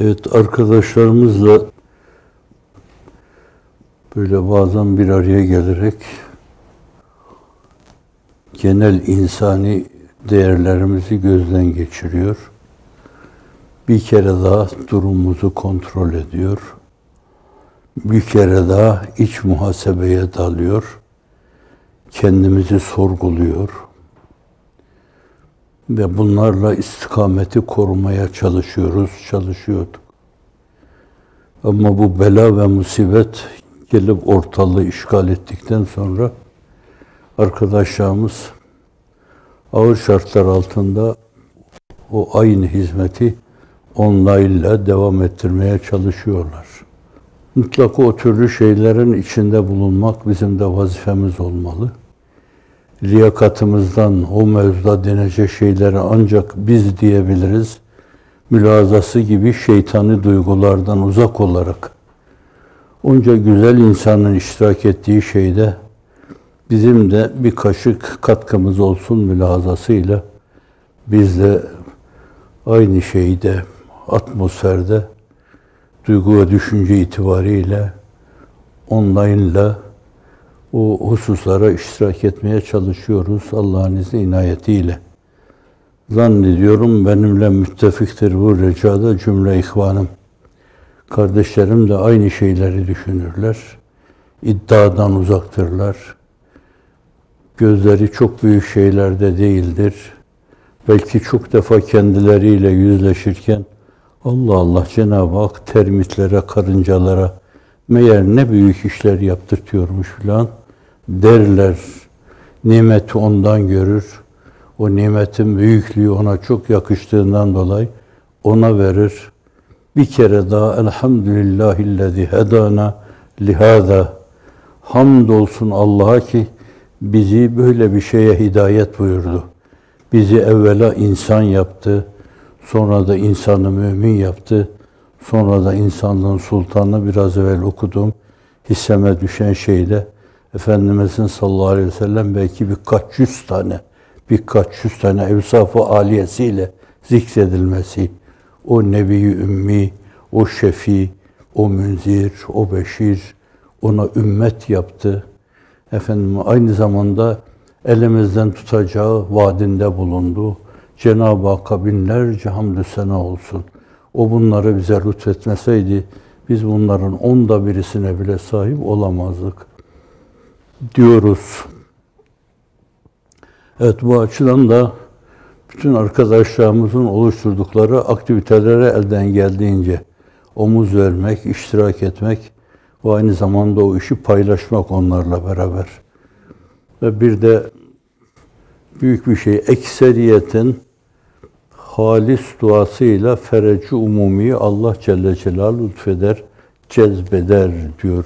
Evet arkadaşlarımızla böyle bazen bir araya gelerek genel insani değerlerimizi gözden geçiriyor. Bir kere daha durumumuzu kontrol ediyor. Bir kere daha iç muhasebeye dalıyor. Kendimizi sorguluyor. Ve bunlarla istikameti korumaya çalışıyoruz, çalışıyorduk. Ama bu bela ve musibet gelip ortalığı işgal ettikten sonra arkadaşlarımız ağır şartlar altında o aynı hizmeti online ile devam ettirmeye çalışıyorlar. Mutlaka o türlü şeylerin içinde bulunmak bizim de vazifemiz olmalı. Liyakatımızdan o mevzuda denecek şeyleri ancak biz diyebiliriz. Mülazası gibi şeytani duygulardan uzak olarak onca güzel insanın iştirak ettiği şeyde bizim de bir kaşık katkımız olsun mülazasıyla biz de aynı şeyde atmosferde duygu ve düşünce itibariyle online ile o hususlara iştirak etmeye çalışıyoruz Allah'ın izni inayetiyle. Zannediyorum benimle müttefiktir bu recada cümle ihvanım. Kardeşlerim de aynı şeyleri düşünürler. İddiadan uzaktırlar. Gözleri çok büyük şeylerde değildir. Belki çok defa kendileriyle yüzleşirken Allah Allah Cenab-ı Hak termitlere, karıncalara meğer ne büyük işler yaptırtıyormuş filan derler. Nimeti ondan görür. O nimetin büyüklüğü ona çok yakıştığından dolayı ona verir. Bir kere daha elhamdülillahillezî hedana lihada hamdolsun Allah'a ki bizi böyle bir şeye hidayet buyurdu. Bizi evvela insan yaptı, sonra da insanı mümin yaptı, sonra da insanlığın sultanı biraz evvel okudum. Hisseme düşen şeyde Efendimizin sallallahu aleyhi ve sellem belki birkaç yüz tane, birkaç yüz tane evsaf-ı aliyesiyle zikredilmesi, o nebi ümmi, o şefi, o münzir, o beşir, ona ümmet yaptı. Efendim aynı zamanda elimizden tutacağı vaadinde bulundu. Cenab-ı Hakk'a binlerce hamdü sena olsun. O bunları bize lütfetmeseydi biz bunların onda birisine bile sahip olamazdık diyoruz. Evet bu açıdan da bütün arkadaşlarımızın oluşturdukları aktivitelere elden geldiğince omuz vermek, iştirak etmek ve aynı zamanda o işi paylaşmak onlarla beraber. Ve bir de büyük bir şey, ekseriyetin halis duasıyla fereci umumi Allah Celle Celaluhu lütfeder, cezbeder diyor.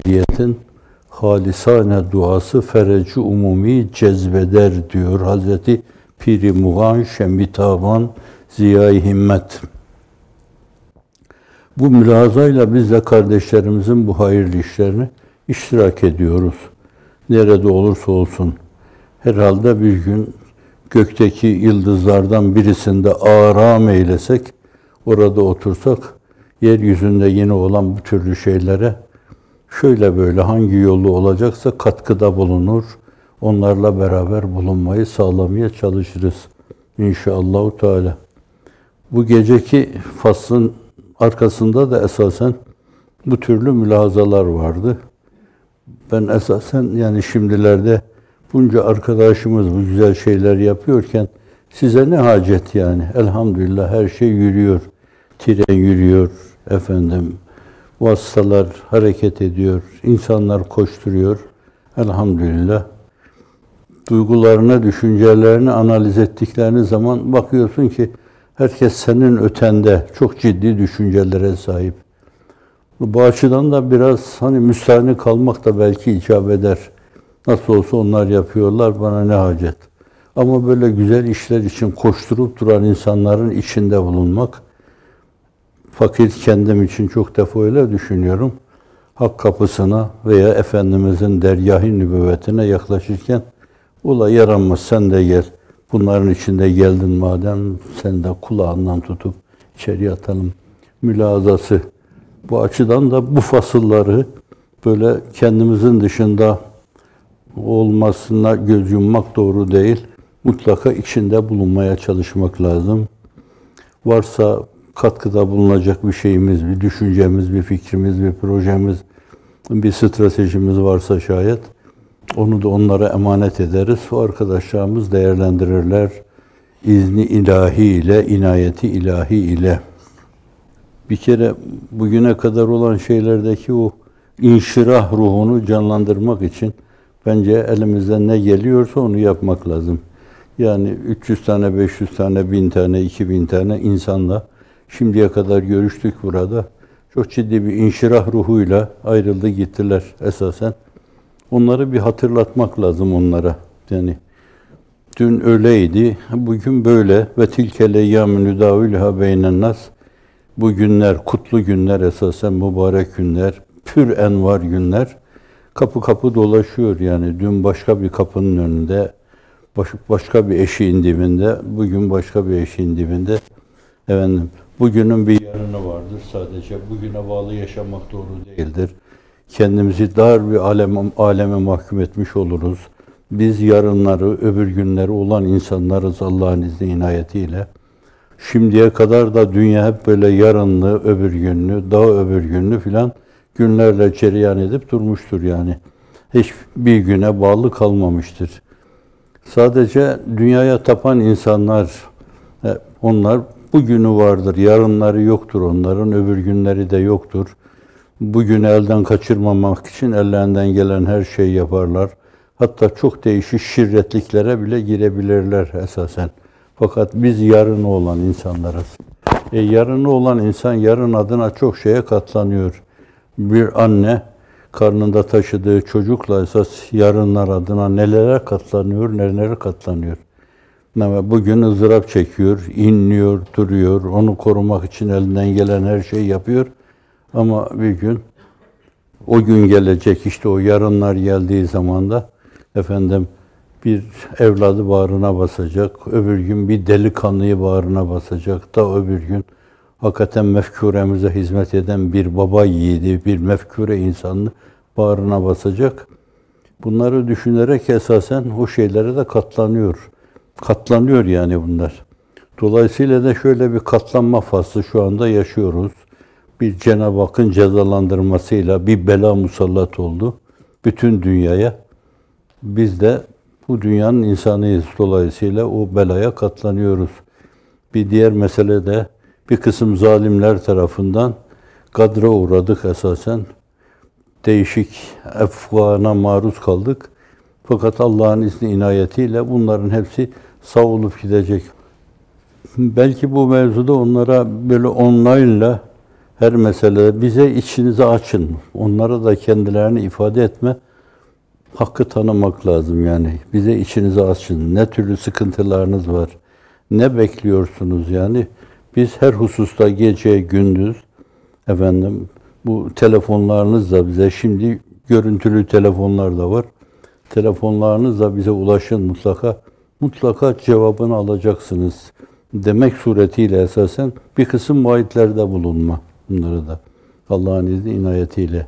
Ekseriyetin halisane duası fereci umumi cezbeder diyor Hazreti Piri Muğan Şembitaban Ziya-i Himmet. Bu mülazayla biz de kardeşlerimizin bu hayırlı işlerini iştirak ediyoruz. Nerede olursa olsun. Herhalde bir gün gökteki yıldızlardan birisinde aram eylesek, orada otursak, yeryüzünde yine olan bu türlü şeylere şöyle böyle hangi yolu olacaksa katkıda bulunur. Onlarla beraber bulunmayı sağlamaya çalışırız. İnşallah Teala. Bu geceki faslın arkasında da esasen bu türlü mülazalar vardı. Ben esasen yani şimdilerde bunca arkadaşımız bu güzel şeyler yapıyorken size ne hacet yani? Elhamdülillah her şey yürüyor. Tren yürüyor efendim. Vasıtalar hareket ediyor. insanlar koşturuyor. Elhamdülillah. Duygularını, düşüncelerini analiz ettiklerini zaman bakıyorsun ki herkes senin ötende çok ciddi düşüncelere sahip. Bu açıdan da biraz hani müstahni kalmak da belki icap eder. Nasıl olsa onlar yapıyorlar, bana ne hacet. Ama böyle güzel işler için koşturup duran insanların içinde bulunmak, fakir kendim için çok defa öyle düşünüyorum. hak kapısına veya Efendimizin dergâh-ı nübüvvetine yaklaşırken ula yaranmaz sen de gel. Bunların içinde geldin madem sen de kulağından tutup içeri atalım mülazası. Bu açıdan da bu fasılları böyle kendimizin dışında olmasına göz yummak doğru değil. Mutlaka içinde bulunmaya çalışmak lazım. Varsa katkıda bulunacak bir şeyimiz, bir düşüncemiz, bir fikrimiz, bir projemiz, bir stratejimiz varsa şayet onu da onlara emanet ederiz. O arkadaşlarımız değerlendirirler. İzni ilahi ile, inayeti ilahi ile. Bir kere bugüne kadar olan şeylerdeki o inşirah ruhunu canlandırmak için bence elimizden ne geliyorsa onu yapmak lazım. Yani 300 tane, 500 tane, 1000 tane, 2000 tane insanla şimdiye kadar görüştük burada. Çok ciddi bir inşirah ruhuyla ayrıldı gittiler esasen. Onları bir hatırlatmak lazım onlara. Yani dün öyleydi, bugün böyle ve tilkele yâmü nüdâvülhâ beynen nas. Bu günler, kutlu günler esasen mübarek günler, pür envar günler. Kapı kapı dolaşıyor yani. Dün başka bir kapının önünde, başka bir eşiğin dibinde, bugün başka bir eşiğin dibinde. Efendim, bugünün bir yarını vardır sadece. Bugüne bağlı yaşamak doğru değildir. Kendimizi dar bir aleme, aleme mahkum etmiş oluruz. Biz yarınları, öbür günleri olan insanlarız Allah'ın izni inayetiyle. Şimdiye kadar da dünya hep böyle yarınlı, öbür günlü, daha öbür günlü filan günlerle cereyan edip durmuştur yani. Hiç bir güne bağlı kalmamıştır. Sadece dünyaya tapan insanlar, e, onlar bugünü vardır, yarınları yoktur onların, öbür günleri de yoktur. Bugünü elden kaçırmamak için ellerinden gelen her şeyi yaparlar. Hatta çok değişik şirretliklere bile girebilirler esasen. Fakat biz yarını olan insanlarız. E, yarını olan insan yarın adına çok şeye katlanıyor. Bir anne karnında taşıdığı çocukla esas yarınlar adına nelere katlanıyor, nelere katlanıyor. Bugün ızdırap çekiyor, inliyor, duruyor, onu korumak için elinden gelen her şeyi yapıyor. Ama bir gün o gün gelecek işte o yarınlar geldiği zaman da efendim bir evladı bağrına basacak, öbür gün bir delikanlıyı bağrına basacak, da öbür gün hakikaten mefkuremize hizmet eden bir baba yiğidi, bir mefkure insanını bağrına basacak. Bunları düşünerek esasen o şeylere de katlanıyor. Katlanıyor yani bunlar. Dolayısıyla da şöyle bir katlanma faslı şu anda yaşıyoruz. Bir Cenab-ı Hakk'ın cezalandırmasıyla bir bela musallat oldu bütün dünyaya. Biz de bu dünyanın insanıyız. Dolayısıyla o belaya katlanıyoruz. Bir diğer mesele de bir kısım zalimler tarafından kadra uğradık esasen. Değişik efvana maruz kaldık. Fakat Allah'ın izni inayetiyle bunların hepsi sağ olup gidecek. Belki bu mevzuda onlara böyle online'la her meselede bize içinizi açın. Onlara da kendilerini ifade etme hakkı tanımak lazım yani. Bize içinizi açın. Ne türlü sıkıntılarınız var? Ne bekliyorsunuz yani? Biz her hususta gece, gündüz efendim bu telefonlarınız da bize şimdi görüntülü telefonlar da var. Telefonlarınızla bize ulaşın mutlaka. Mutlaka cevabını alacaksınız demek suretiyle esasen bir kısım vaatlerde bulunma bunları da Allah'ın izni inayetiyle.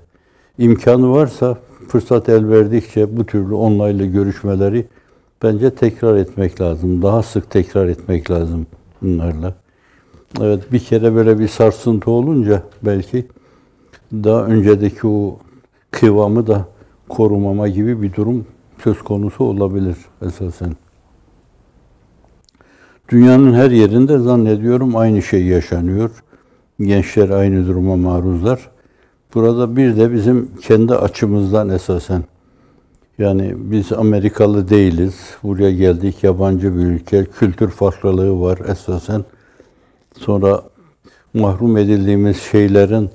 imkanı varsa fırsat el verdikçe bu türlü onlaylı görüşmeleri bence tekrar etmek lazım. Daha sık tekrar etmek lazım bunlarla. Evet bir kere böyle bir sarsıntı olunca belki daha öncedeki o kıvamı da korumama gibi bir durum söz konusu olabilir esasen. Dünyanın her yerinde zannediyorum aynı şey yaşanıyor. Gençler aynı duruma maruzlar. Burada bir de bizim kendi açımızdan esasen yani biz Amerikalı değiliz. Buraya geldik yabancı bir ülke. Kültür farklılığı var esasen. Sonra mahrum edildiğimiz şeylerin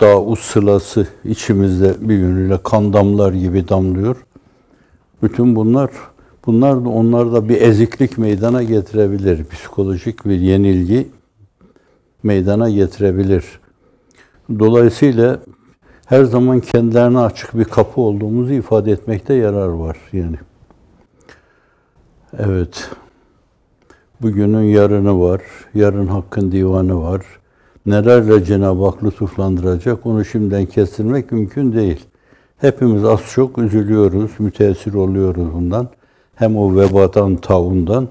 daha sılası içimizde bir yönüyle kan damlar gibi damlıyor. Bütün bunlar bunlar da onlarda bir eziklik meydana getirebilir. Psikolojik bir yenilgi meydana getirebilir. Dolayısıyla her zaman kendilerine açık bir kapı olduğumuzu ifade etmekte yarar var yani. Evet. Bugünün yarını var. Yarın hakkın divanı var. Nelerle Cenab-ı Hak lütuflandıracak onu şimdiden kestirmek mümkün değil. Hepimiz az çok üzülüyoruz, müteessir oluyoruz bundan. Hem o vebadan, taundan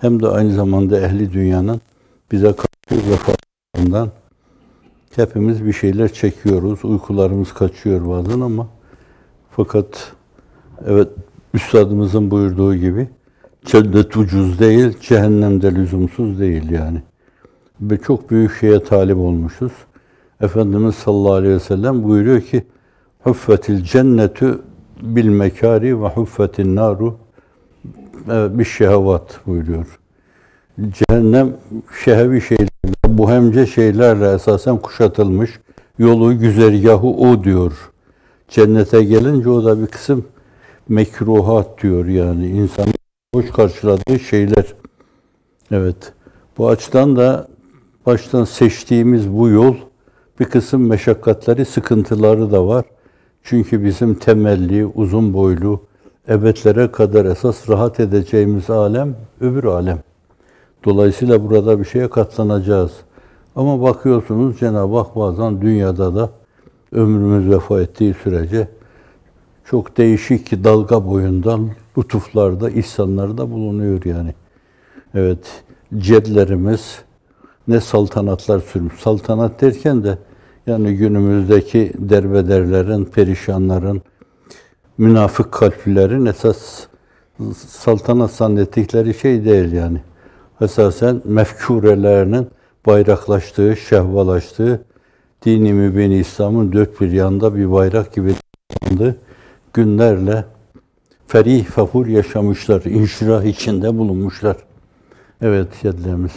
hem de aynı zamanda ehli dünyanın bize karşı vefatından hepimiz bir şeyler çekiyoruz. Uykularımız kaçıyor bazen ama fakat evet üstadımızın buyurduğu gibi cennet ucuz değil, cehennem de lüzumsuz değil yani. Ve çok büyük şeye talip olmuşuz. Efendimiz sallallahu aleyhi ve sellem buyuruyor ki Huffetil cennetu bil mekari ve huffetin naru bir şehvat buyuruyor. Cehennem şehevi şeylerle, buhemce şeylerle esasen kuşatılmış. Yolu, güzergahı o diyor. Cennete gelince o da bir kısım mekruhat diyor yani. insan hoş karşıladığı şeyler. Evet. Bu açıdan da baştan seçtiğimiz bu yol bir kısım meşakkatleri, sıkıntıları da var. Çünkü bizim temelli, uzun boylu, ebedlere kadar esas rahat edeceğimiz alem öbür alem. Dolayısıyla burada bir şeye katlanacağız. Ama bakıyorsunuz Cenab-ı Hak bazen dünyada da ömrümüz vefa ettiği sürece çok değişik dalga boyundan lütuflarda, ihsanlarda bulunuyor yani. Evet, cedlerimiz ne saltanatlar sürmüş. Saltanat derken de yani günümüzdeki derbederlerin, perişanların, münafık kalplilerin esas saltanat zannettikleri şey değil yani. Esasen mefkurelerinin bayraklaştığı, şehvalaştığı, dini mübin İslam'ın dört bir yanda bir bayrak gibi günlerle ferih fahur yaşamışlar, inşirah içinde bulunmuşlar. Evet yedilerimiz.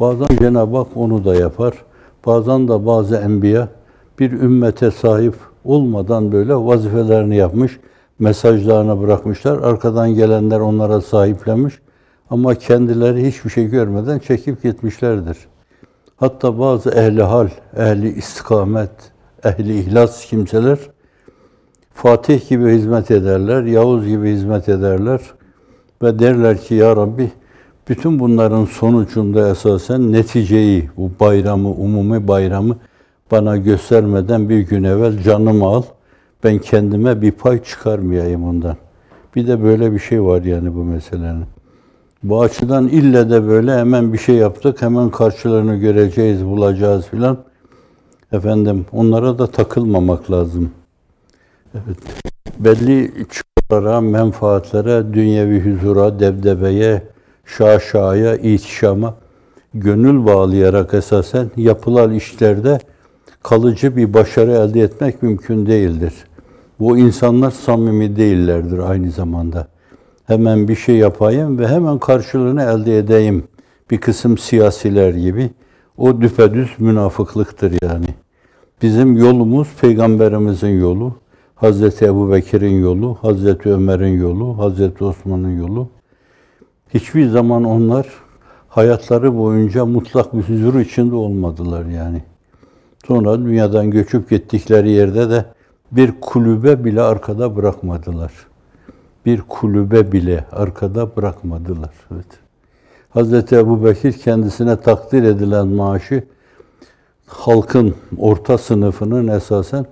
Bazen Cenab-ı Hak onu da yapar. Bazen de bazı enbiya bir ümmete sahip olmadan böyle vazifelerini yapmış, mesajlarını bırakmışlar. Arkadan gelenler onlara sahiplenmiş ama kendileri hiçbir şey görmeden çekip gitmişlerdir. Hatta bazı ehli hal, ehli istikamet, ehli ihlas kimseler Fatih gibi hizmet ederler, Yavuz gibi hizmet ederler ve derler ki ya Rabbi bütün bunların sonucunda esasen neticeyi, bu bayramı, umumi bayramı bana göstermeden bir gün evvel canımı al. Ben kendime bir pay çıkarmayayım ondan. Bir de böyle bir şey var yani bu meselenin. Bu açıdan ille de böyle hemen bir şey yaptık, hemen karşılarını göreceğiz, bulacağız filan. Efendim onlara da takılmamak lazım. Evet. Belli çıkarlara, menfaatlere, dünyevi huzura, debdebeye, şaşaya, itişama gönül bağlayarak esasen yapılan işlerde kalıcı bir başarı elde etmek mümkün değildir. Bu insanlar samimi değillerdir aynı zamanda. Hemen bir şey yapayım ve hemen karşılığını elde edeyim. Bir kısım siyasiler gibi. O düpedüz münafıklıktır yani. Bizim yolumuz Peygamberimizin yolu, Hazreti Ebu Bekir'in yolu, Hazreti Ömer'in yolu, Hazreti Osman'ın yolu. Hiçbir zaman onlar hayatları boyunca mutlak bir huzur içinde olmadılar yani. Sonra dünyadan göçüp gittikleri yerde de bir kulübe bile arkada bırakmadılar. Bir kulübe bile arkada bırakmadılar. Evet. Hazreti Ebu Bekir kendisine takdir edilen maaşı halkın orta sınıfının esasen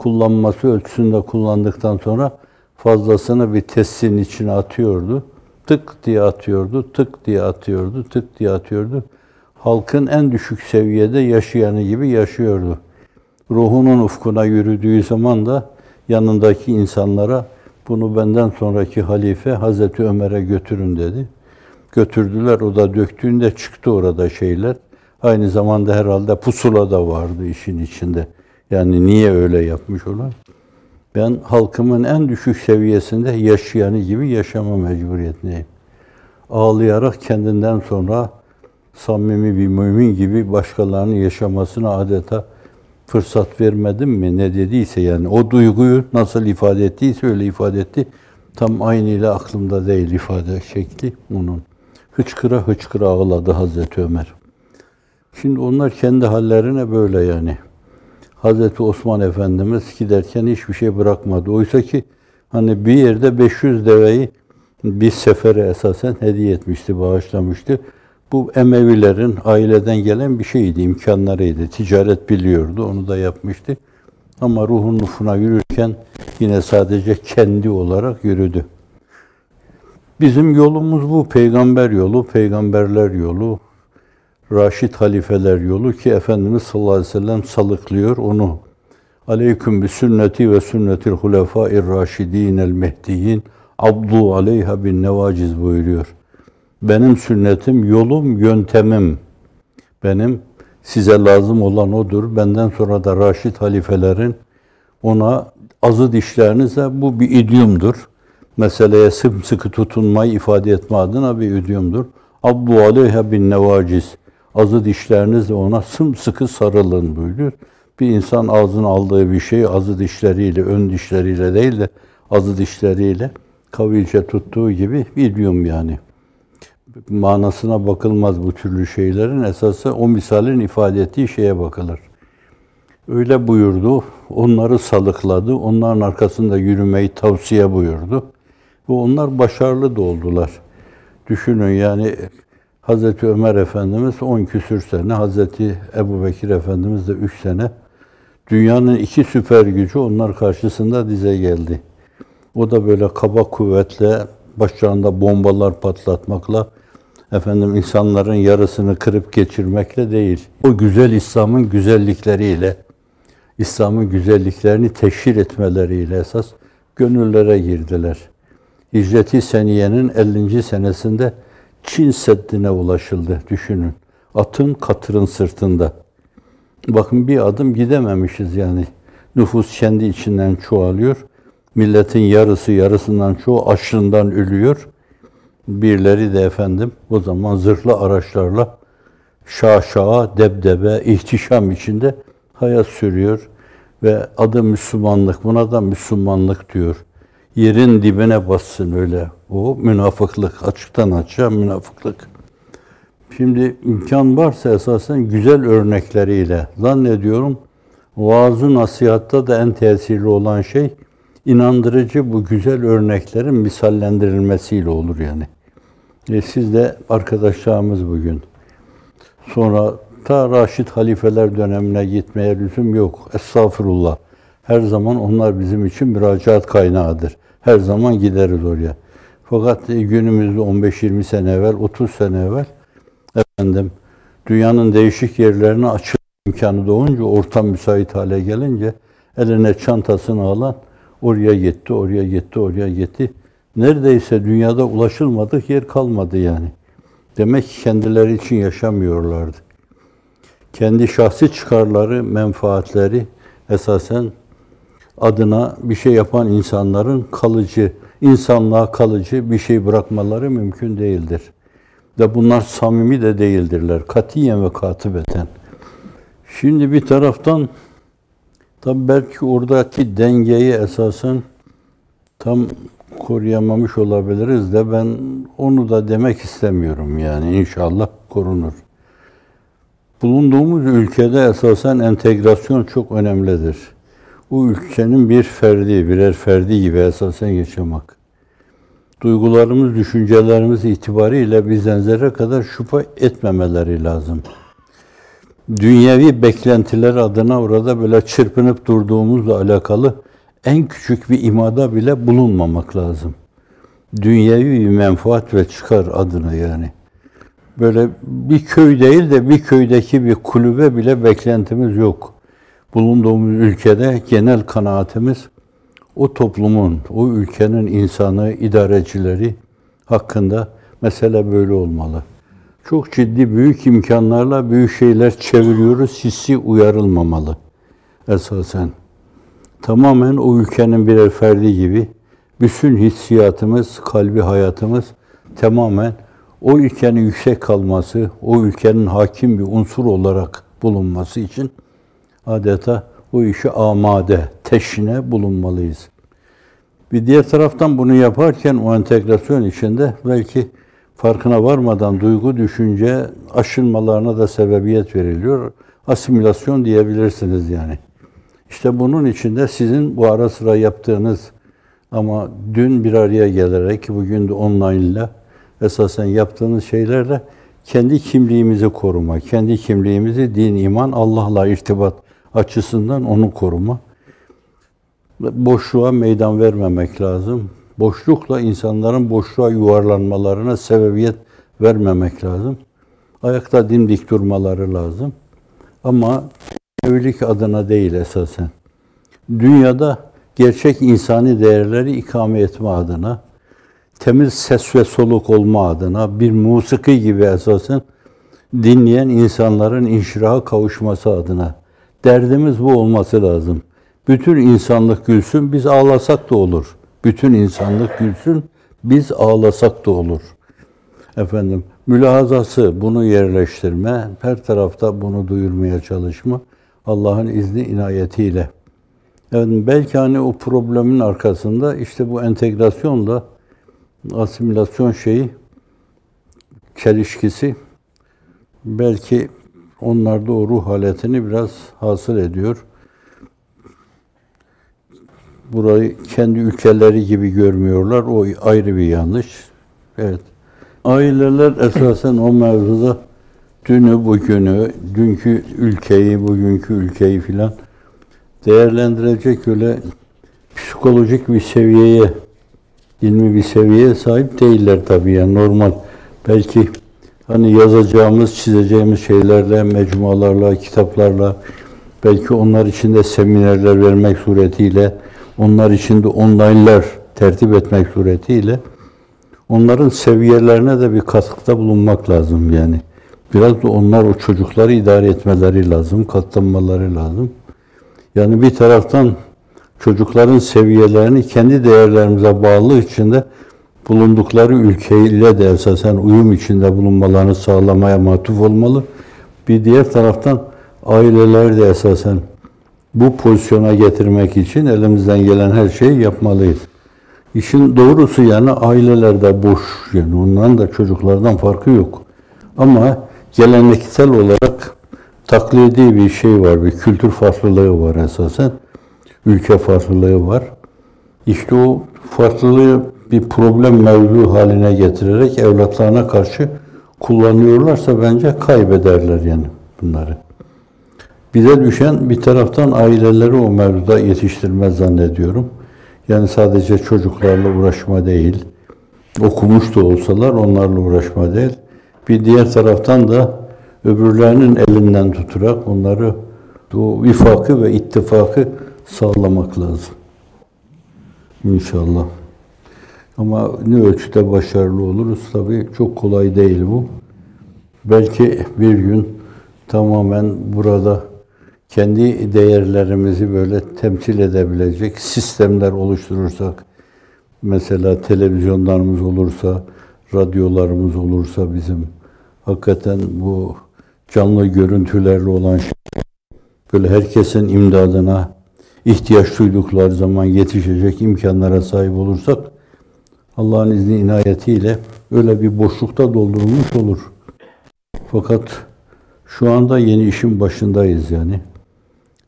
kullanması ölçüsünde kullandıktan sonra fazlasını bir testin içine atıyordu. Tık diye atıyordu, tık diye atıyordu, tık diye atıyordu halkın en düşük seviyede yaşayanı gibi yaşıyordu. Ruhunun ufkuna yürüdüğü zaman da yanındaki insanlara bunu benden sonraki halife Hazreti Ömer'e götürün dedi. Götürdüler, o da döktüğünde çıktı orada şeyler. Aynı zamanda herhalde pusula da vardı işin içinde. Yani niye öyle yapmış olan? Ben halkımın en düşük seviyesinde yaşayanı gibi yaşama mecburiyetindeyim. Ağlayarak kendinden sonra samimi bir mümin gibi başkalarının yaşamasına adeta fırsat vermedim mi ne dediyse yani o duyguyu nasıl ifade ettiyse öyle ifade etti. Tam aynıyla aklımda değil ifade şekli onun. Hıçkıra hıçkıra ağladı Hazreti Ömer. Şimdi onlar kendi hallerine böyle yani. Hazreti Osman Efendimiz giderken hiçbir şey bırakmadı. Oysa ki hani bir yerde 500 deveyi bir sefere esasen hediye etmişti, bağışlamıştı. Bu Emevilerin aileden gelen bir şeydi, imkanlarıydı. Ticaret biliyordu, onu da yapmıştı. Ama ruhun nufuna yürürken yine sadece kendi olarak yürüdü. Bizim yolumuz bu. Peygamber yolu, peygamberler yolu, Raşid halifeler yolu ki Efendimiz sallallahu aleyhi ve sellem salıklıyor onu. Aleyküm bi sünneti ve sünnetil hulefâir raşidîn el mehdiyin abdu aleyha bin nevaciz buyuruyor. Benim sünnetim, yolum, yöntemim. Benim size lazım olan odur. Benden sonra da Raşid halifelerin ona azı dişlerinizle bu bir idiomdur. Meseleye sımsıkı tutunmayı ifade etme adına bir idiomdur. Abdu aleyha bin nevaciz. Azı dişlerinizle ona sımsıkı sarılın buyuruyor. Bir insan ağzına aldığı bir şeyi azı dişleriyle, ön dişleriyle değil de azı dişleriyle kavilce tuttuğu gibi idiom yani. Manasına bakılmaz bu türlü şeylerin. Esası o misalin ifade ettiği şeye bakılır. Öyle buyurdu. Onları salıkladı. Onların arkasında yürümeyi tavsiye buyurdu. Ve onlar başarılı da oldular. Düşünün yani Hazreti Ömer Efendimiz 10 küsür sene, Hazreti Ebu Bekir Efendimiz de 3 sene. Dünyanın iki süper gücü onlar karşısında dize geldi. O da böyle kaba kuvvetle, başlarında bombalar patlatmakla, efendim insanların yarısını kırıp geçirmekle değil. O güzel İslam'ın güzellikleriyle, İslam'ın güzelliklerini teşhir etmeleriyle esas gönüllere girdiler. Hicreti Seniye'nin 50. senesinde Çin Seddi'ne ulaşıldı. Düşünün. Atın katırın sırtında. Bakın bir adım gidememişiz yani. Nüfus kendi içinden çoğalıyor. Milletin yarısı yarısından çoğu açlığından ölüyor. Birileri de efendim o zaman zırhlı araçlarla şaşağa, debdebe, ihtişam içinde hayat sürüyor. Ve adı Müslümanlık, buna da Müslümanlık diyor. Yerin dibine bassın öyle. O münafıklık, açıktan açığa münafıklık. Şimdi imkan varsa esasen güzel örnekleriyle zannediyorum vaazı nasihatta da en tesirli olan şey inandırıcı bu güzel örneklerin misallendirilmesiyle olur yani. E siz de arkadaşlarımız bugün. Sonra ta Raşid halifeler dönemine gitmeye lüzum yok. Estağfurullah. Her zaman onlar bizim için müracaat kaynağıdır. Her zaman gideriz oraya. Fakat günümüzde 15-20 sene evvel, 30 sene evvel efendim dünyanın değişik yerlerine açılma imkanı doğunca, ortam müsait hale gelince eline çantasını alan oraya gitti, oraya gitti, oraya gitti. Neredeyse dünyada ulaşılmadık yer kalmadı yani. Demek ki kendileri için yaşamıyorlardı. Kendi şahsi çıkarları, menfaatleri esasen adına bir şey yapan insanların kalıcı, insanlığa kalıcı bir şey bırakmaları mümkün değildir. Ve bunlar samimi de değildirler. Katiyen ve katibeten. Şimdi bir taraftan tabi belki oradaki dengeyi esasen tam koruyamamış olabiliriz de ben onu da demek istemiyorum yani inşallah korunur. Bulunduğumuz ülkede esasen entegrasyon çok önemlidir. Bu ülkenin bir ferdi, birer ferdi gibi esasen yaşamak. Duygularımız, düşüncelerimiz itibariyle bizden zerre kadar şüphe etmemeleri lazım. Dünyevi beklentiler adına orada böyle çırpınıp durduğumuzla alakalı en küçük bir imada bile bulunmamak lazım. Dünyevi bir menfaat ve çıkar adına yani. Böyle bir köy değil de bir köydeki bir kulübe bile beklentimiz yok. Bulunduğumuz ülkede genel kanaatimiz o toplumun, o ülkenin insanı, idarecileri hakkında mesele böyle olmalı. Çok ciddi büyük imkanlarla büyük şeyler çeviriyoruz, hissi uyarılmamalı esasen tamamen o ülkenin birer ferdi gibi bütün hissiyatımız, kalbi hayatımız tamamen o ülkenin yüksek kalması, o ülkenin hakim bir unsur olarak bulunması için adeta o işi amade, teşhine bulunmalıyız. Bir diğer taraftan bunu yaparken o entegrasyon içinde belki farkına varmadan duygu, düşünce aşınmalarına da sebebiyet veriliyor. Asimilasyon diyebilirsiniz yani. İşte bunun içinde sizin bu ara sıra yaptığınız ama dün bir araya gelerek, bugün de online ile esasen yaptığınız şeylerle kendi kimliğimizi koruma, kendi kimliğimizi din, iman, Allah'la irtibat açısından onu koruma. Boşluğa meydan vermemek lazım. Boşlukla insanların boşluğa yuvarlanmalarına sebebiyet vermemek lazım. Ayakta dimdik durmaları lazım. Ama evlilik adına değil esasen. Dünyada gerçek insani değerleri ikame etme adına, temiz ses ve soluk olma adına, bir musiki gibi esasen dinleyen insanların inşiraha kavuşması adına. Derdimiz bu olması lazım. Bütün insanlık gülsün, biz ağlasak da olur. Bütün insanlık gülsün, biz ağlasak da olur. Efendim, mülahazası, bunu yerleştirme, her tarafta bunu duyurmaya çalışma, Allah'ın izni inayetiyle. Yani belki hani o problemin arkasında işte bu entegrasyonla asimilasyon şeyi, çelişkisi belki onlarda o ruh haletini biraz hasıl ediyor. Burayı kendi ülkeleri gibi görmüyorlar. O ayrı bir yanlış. Evet. Aileler esasen o mevzuda dünü, bugünü, dünkü ülkeyi, bugünkü ülkeyi filan değerlendirecek öyle psikolojik bir seviyeye, ilmi bir seviyeye sahip değiller tabii yani normal. Belki hani yazacağımız, çizeceğimiz şeylerle, mecmualarla, kitaplarla, belki onlar için de seminerler vermek suretiyle, onlar için de online'lar tertip etmek suretiyle onların seviyelerine de bir katkıda bulunmak lazım yani. Biraz da onlar o çocukları idare etmeleri lazım, katlanmaları lazım. Yani bir taraftan çocukların seviyelerini kendi değerlerimize bağlı içinde bulundukları ülkeyle de esasen uyum içinde bulunmalarını sağlamaya matuf olmalı. Bir diğer taraftan aileler de esasen bu pozisyona getirmek için elimizden gelen her şeyi yapmalıyız. İşin doğrusu yani ailelerde boş yani onların da çocuklardan farkı yok. Ama geleneksel olarak taklidi bir şey var, bir kültür farklılığı var esasen. Ülke farklılığı var. İşte o farklılığı bir problem mevzu haline getirerek evlatlarına karşı kullanıyorlarsa bence kaybederler yani bunları. Bize düşen bir taraftan aileleri o mevzuda yetiştirmez zannediyorum. Yani sadece çocuklarla uğraşma değil, okumuş da olsalar onlarla uğraşma değil. Bir diğer taraftan da öbürlerinin elinden tutarak onları o ifakı ve ittifakı sağlamak lazım. İnşallah. Ama ne ölçüde başarılı oluruz tabii çok kolay değil bu. Belki bir gün tamamen burada kendi değerlerimizi böyle temsil edebilecek sistemler oluşturursak, mesela televizyonlarımız olursa, radyolarımız olursa bizim hakikaten bu canlı görüntülerle olan şey, böyle herkesin imdadına ihtiyaç duydukları zaman yetişecek imkanlara sahip olursak Allah'ın izni inayetiyle öyle bir boşlukta doldurulmuş olur. Fakat şu anda yeni işin başındayız yani.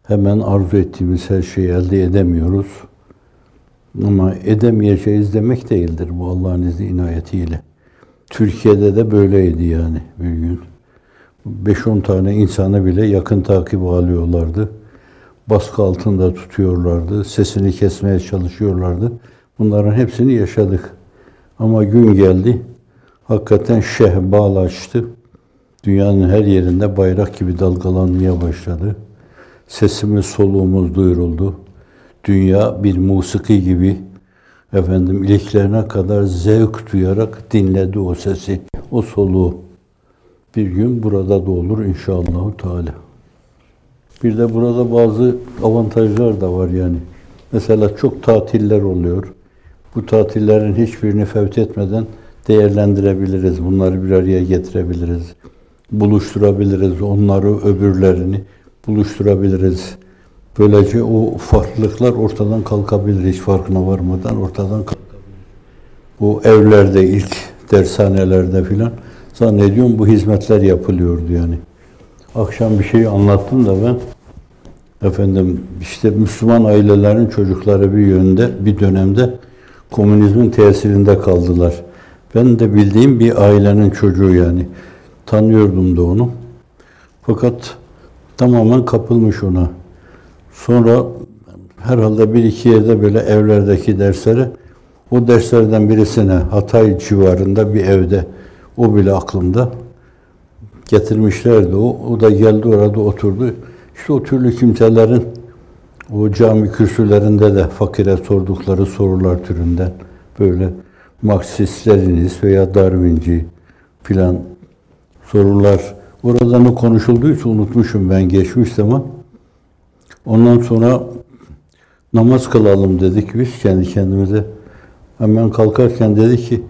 Hemen arzu ettiğimiz her şeyi elde edemiyoruz. Ama edemeyeceğiz demek değildir bu Allah'ın izni inayetiyle. Türkiye'de de böyleydi yani bir gün. 5-10 tane insanı bile yakın takip alıyorlardı. Baskı altında tutuyorlardı. Sesini kesmeye çalışıyorlardı. Bunların hepsini yaşadık. Ama gün geldi. Hakikaten şeh bağlaştı. Dünyanın her yerinde bayrak gibi dalgalanmaya başladı. Sesimiz, soluğumuz duyuruldu. Dünya bir musiki gibi efendim iliklerine kadar zevk duyarak dinledi o sesi, o soluğu. Bir gün burada da olur inşallah Teala. Bir de burada bazı avantajlar da var yani. Mesela çok tatiller oluyor. Bu tatillerin hiçbirini fevt etmeden değerlendirebiliriz. Bunları bir araya getirebiliriz. Buluşturabiliriz. Onları, öbürlerini buluşturabiliriz. Böylece o farklılıklar ortadan kalkabilir. Hiç farkına varmadan ortadan kalkabilir. Bu evlerde ilk dershanelerde filan zannediyorum bu hizmetler yapılıyordu yani. Akşam bir şey anlattım da ben Efendim işte Müslüman ailelerin çocukları bir yönde, bir dönemde komünizmin tesirinde kaldılar. Ben de bildiğim bir ailenin çocuğu yani. Tanıyordum da onu. Fakat tamamen kapılmış ona. Sonra herhalde bir iki yerde böyle evlerdeki dersleri o derslerden birisine Hatay civarında bir evde o bile aklımda getirmişlerdi o. O da geldi orada oturdu. İşte o türlü kimselerin o cami kürsülerinde de fakire sordukları sorular türünden böyle Marksistleriniz veya Darwinci filan sorular orada ne konuşulduysa unutmuşum ben geçmiş zaman. Ondan sonra namaz kılalım dedik biz kendi kendimize. Hemen kalkarken dedi ki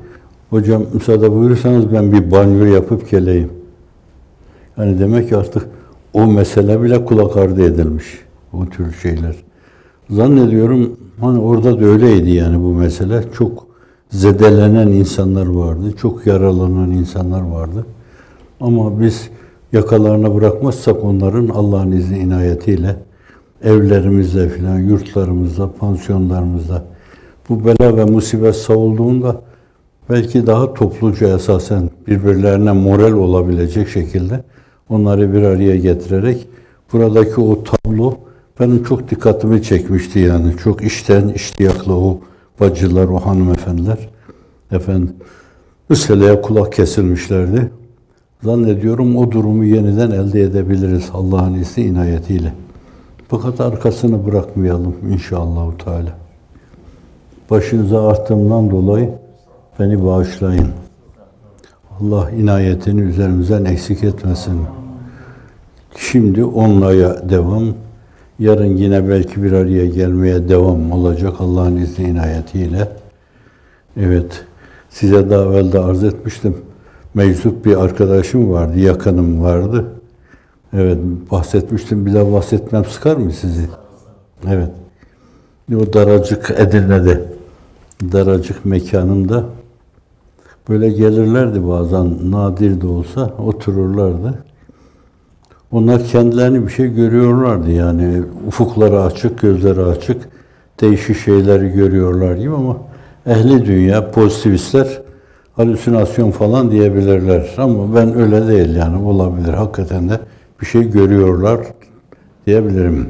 hocam müsaade buyurursanız ben bir banyo yapıp geleyim. Yani demek ki artık o mesele bile kulak ardı edilmiş. O tür şeyler. Zannediyorum hani orada da öyleydi yani bu mesele. Çok zedelenen insanlar vardı. Çok yaralanan insanlar vardı. Ama biz yakalarına bırakmazsak onların Allah'ın izni inayetiyle evlerimizde filan, yurtlarımızda, pansiyonlarımızda bu bela ve musibet savulduğunda belki daha topluca esasen birbirlerine moral olabilecek şekilde onları bir araya getirerek buradaki o tablo benim çok dikkatimi çekmişti yani. Çok işten iştiyaklı o bacılar, o hanımefendiler. Efendim, meseleye kulak kesilmişlerdi. Zannediyorum o durumu yeniden elde edebiliriz Allah'ın izni inayetiyle. Fakat arkasını bırakmayalım inşallah Teala. Başınıza arttığımdan dolayı beni bağışlayın. Allah inayetini üzerimizden eksik etmesin. Şimdi onlaya devam. Yarın yine belki bir araya gelmeye devam olacak Allah'ın izni inayetiyle. Evet, size daha evvel de arz etmiştim. Meczup bir arkadaşım vardı, yakınım vardı. Evet, bahsetmiştim. Bir daha bahsetmem sıkar mı sizi? Evet. O daracık Edirne'de, daracık mekanında böyle gelirlerdi bazen, nadir de olsa otururlardı. Onlar kendilerini bir şey görüyorlardı yani ufukları açık, gözleri açık, değişik şeyleri görüyorlar gibi ama ehli dünya, pozitivistler halüsinasyon falan diyebilirler. Ama ben öyle değil yani olabilir. Hakikaten de bir şey görüyorlar diyebilirim.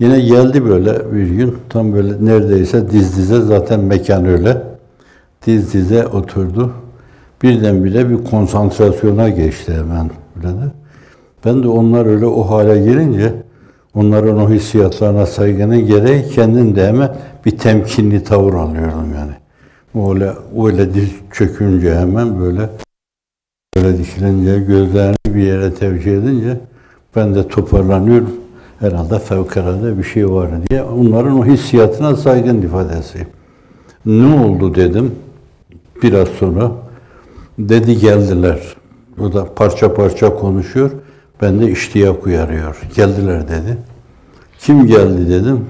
Yine geldi böyle bir gün tam böyle neredeyse diz dize zaten mekan öyle. Diz dize oturdu. Birdenbire bir konsantrasyona geçti hemen böyle de. Ben de onlar öyle o hale gelince onların o hissiyatlarına saygının gereği kendim de hemen bir temkinli tavır alıyorum yani. Öyle, öyle diz çökünce hemen böyle böyle dikilince gözlerini bir yere tevcih edince ben de toparlanıyorum. Herhalde fevkalade bir şey var diye. Onların o hissiyatına saygın ifadesi. Ne oldu dedim. Biraz sonra dedi geldiler. O da parça parça konuşuyor. Ben de iştiyak uyarıyor. Geldiler dedi. Kim geldi dedim.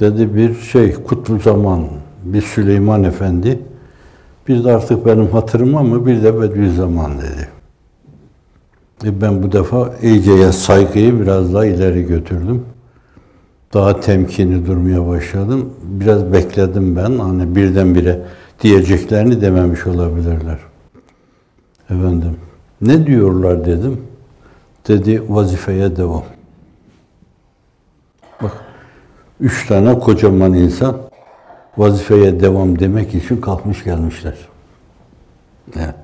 Dedi bir şey kutlu zaman bir Süleyman Efendi. Bir de artık benim hatırıma mı bir de Bediüzzaman dedi. E ben bu defa iyiceye saygıyı biraz daha ileri götürdüm. Daha temkinli durmaya başladım. Biraz bekledim ben. Hani birdenbire diyeceklerini dememiş olabilirler. Efendim, ne diyorlar dedim. Dedi vazifeye devam. Bak, üç tane kocaman insan vazifeye devam demek için kalkmış gelmişler. Evet.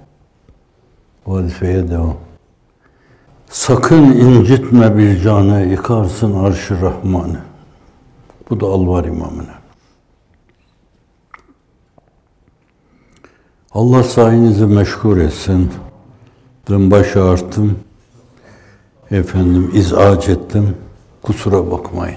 Vazifeye devam. Sakın incitme bir canı, yıkarsın arşı Rahman'ı. Bu da Alvar imamına. Allah sayenizi meşgul etsin. Ben baş ağrıttım. Efendim izac ettim. Kusura bakmayın.